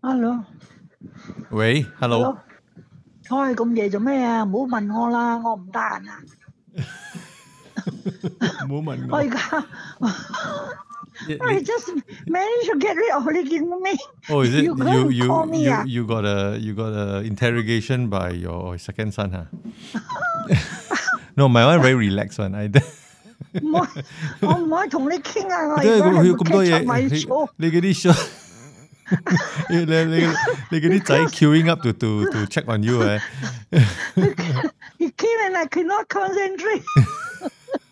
Hello，喂，hello， hello，开咁夜做咩啊？唔好问我啦，我唔得闲啊。唔好问我而家你 I just managed to get rid of 呢件咩？ Oh, is it You you gonna you call me you, ah? you got a you got a interrogation by your second son, huh? no, my one very relaxed one. I 唔可以，我唔可以同你倾啊！我而因为家系佢咁多 catch 嘢 up，my 你 show。你嗰啲 show they, they, they get it queuing up to, to, to check on you. Eh? he came and I could not concentrate.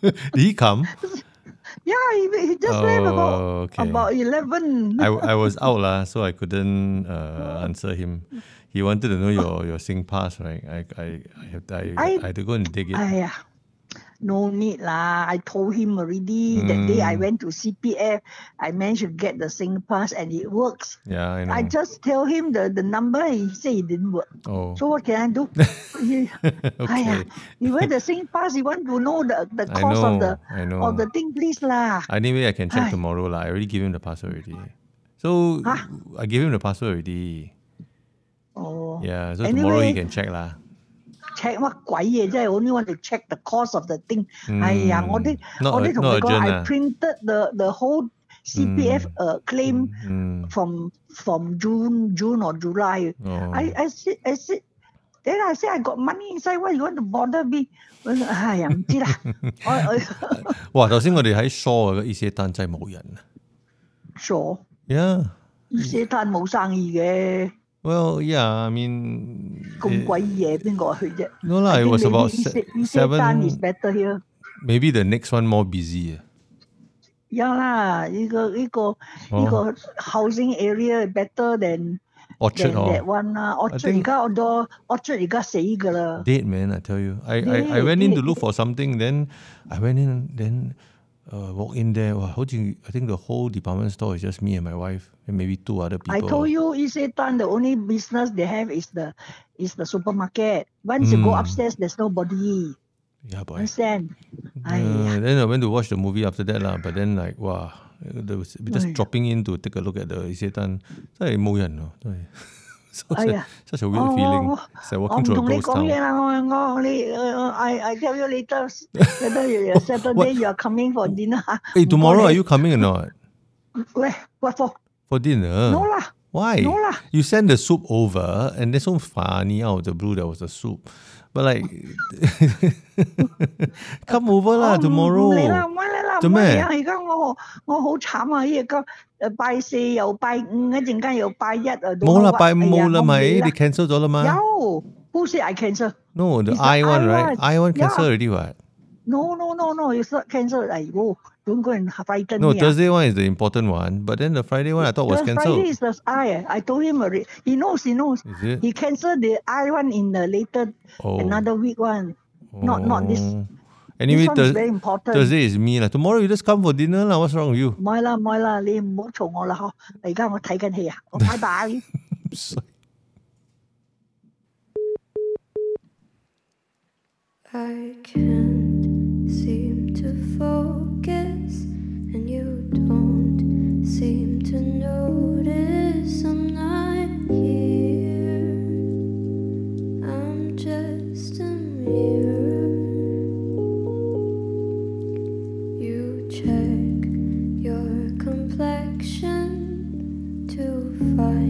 Did he come? Yeah, he, he just oh, about, okay. about 11. I, I was out, la, so I couldn't uh, answer him. He wanted to know your, your Sing Pass, right? I, I, I, I, I, I had to go and dig it. Uh,，no need 啦！I told him already that day I Mm. went to CPF. I managed to get the SingPass and it works. yeah, I know. I just tell him the the number. He said it didn't work. oh, So what can I do? He- okay. !aiya! You wear the SingPass, you want to know the the I cost know. of the I know. of the thing, please lah. Anyway, I can check tomorrow lah. I already gave him the password already. So Huh? I gave him the password already. Oh, Yeah, so tomorrow he Anyway- can check lah. Check 乜鬼嘢啫？Only want to check the cost of the thing. 哎呀，我啲我啲同講 urgent，I ah. printed the the whole CPF 誒 claim Mm. from from June June or July. Oh. I I said I said then I said I got money inside. Why you want to bother me？哎呀，唔知啦。我我哇！頭先我哋喺 show 嘅一些單真係冇人啊。傻，Yeah. 社攤冇生意嘅，Well, yeah. I mean, 咁 it- 鬼夜边个去啫 no lah. I It think was maybe about Ise- se- Isetan is seven. better here. Maybe the next one more busy. ah. 有啦，呢个呢个哦呢个 housing area better than Orchard than that or one 啦。Orchard think- 而家好多 Orchard 而家死㗎啦。 dead man. I tell you. I I, I Dead, went in to dead. look for something. Then I went in. Then uh, walk in there. Wow, 好似 I think the whole department store is just me and my wife and maybe two other people. I told you Isetan the only business they have is the is the supermarket. Once you go Mm. upstairs, there's nobody. Yeah, boy. Understand? Uh, Aiya, then I went to watch the movie after that lah. But then like wow, there was just Ai. dropping in to take a look at the 伊些丹，真系冇人咯，真系。 such, a, oh, such a weird oh, oh feeling. Oh. It's like walking through a ghost town. Uh, I, I tell you later, later Saturday you are coming for dinner. Hey, tomorrow are you coming or not? Where? What for? For dinner. No lah. Why? No lah. You send the soup over and there's so funny out of the blue there was a soup. But like, come over lah tomorrow. Mm, mm, mm, 唔嚟啦，唔好嚟啦，做咩唔好嚟啊！而家我我好惨啊！而家诶拜四又拜五，一阵间又拜一啊，冇啦，拜五哎呀冇啦咪，我唔嚟你 cancel 咗啦嘛有，who say I cancel？ ？No, the It's the I one I right? one. I one cancel Yeah. already what? No no no no, it's not cancel. Like, oh, don't go and frighten No, me. ah. Thursday one is the important one, but then the Friday one I thought was The cancelled. Friday is the I. I told him already. He knows. He knows. Is it? He cancelled the I one in the later Oh. another week one. not- not this- Oh. Anyway, this one is Thurs- very important. Thursday is me lah. Tomorrow you just come for dinner lah. What's wrong with you? 唔系啦唔系啦，你唔好嘈我啦嗬！而家我睇紧戏啊，我拜拜。 I can't seem to focus, and you don't seem to notice I'm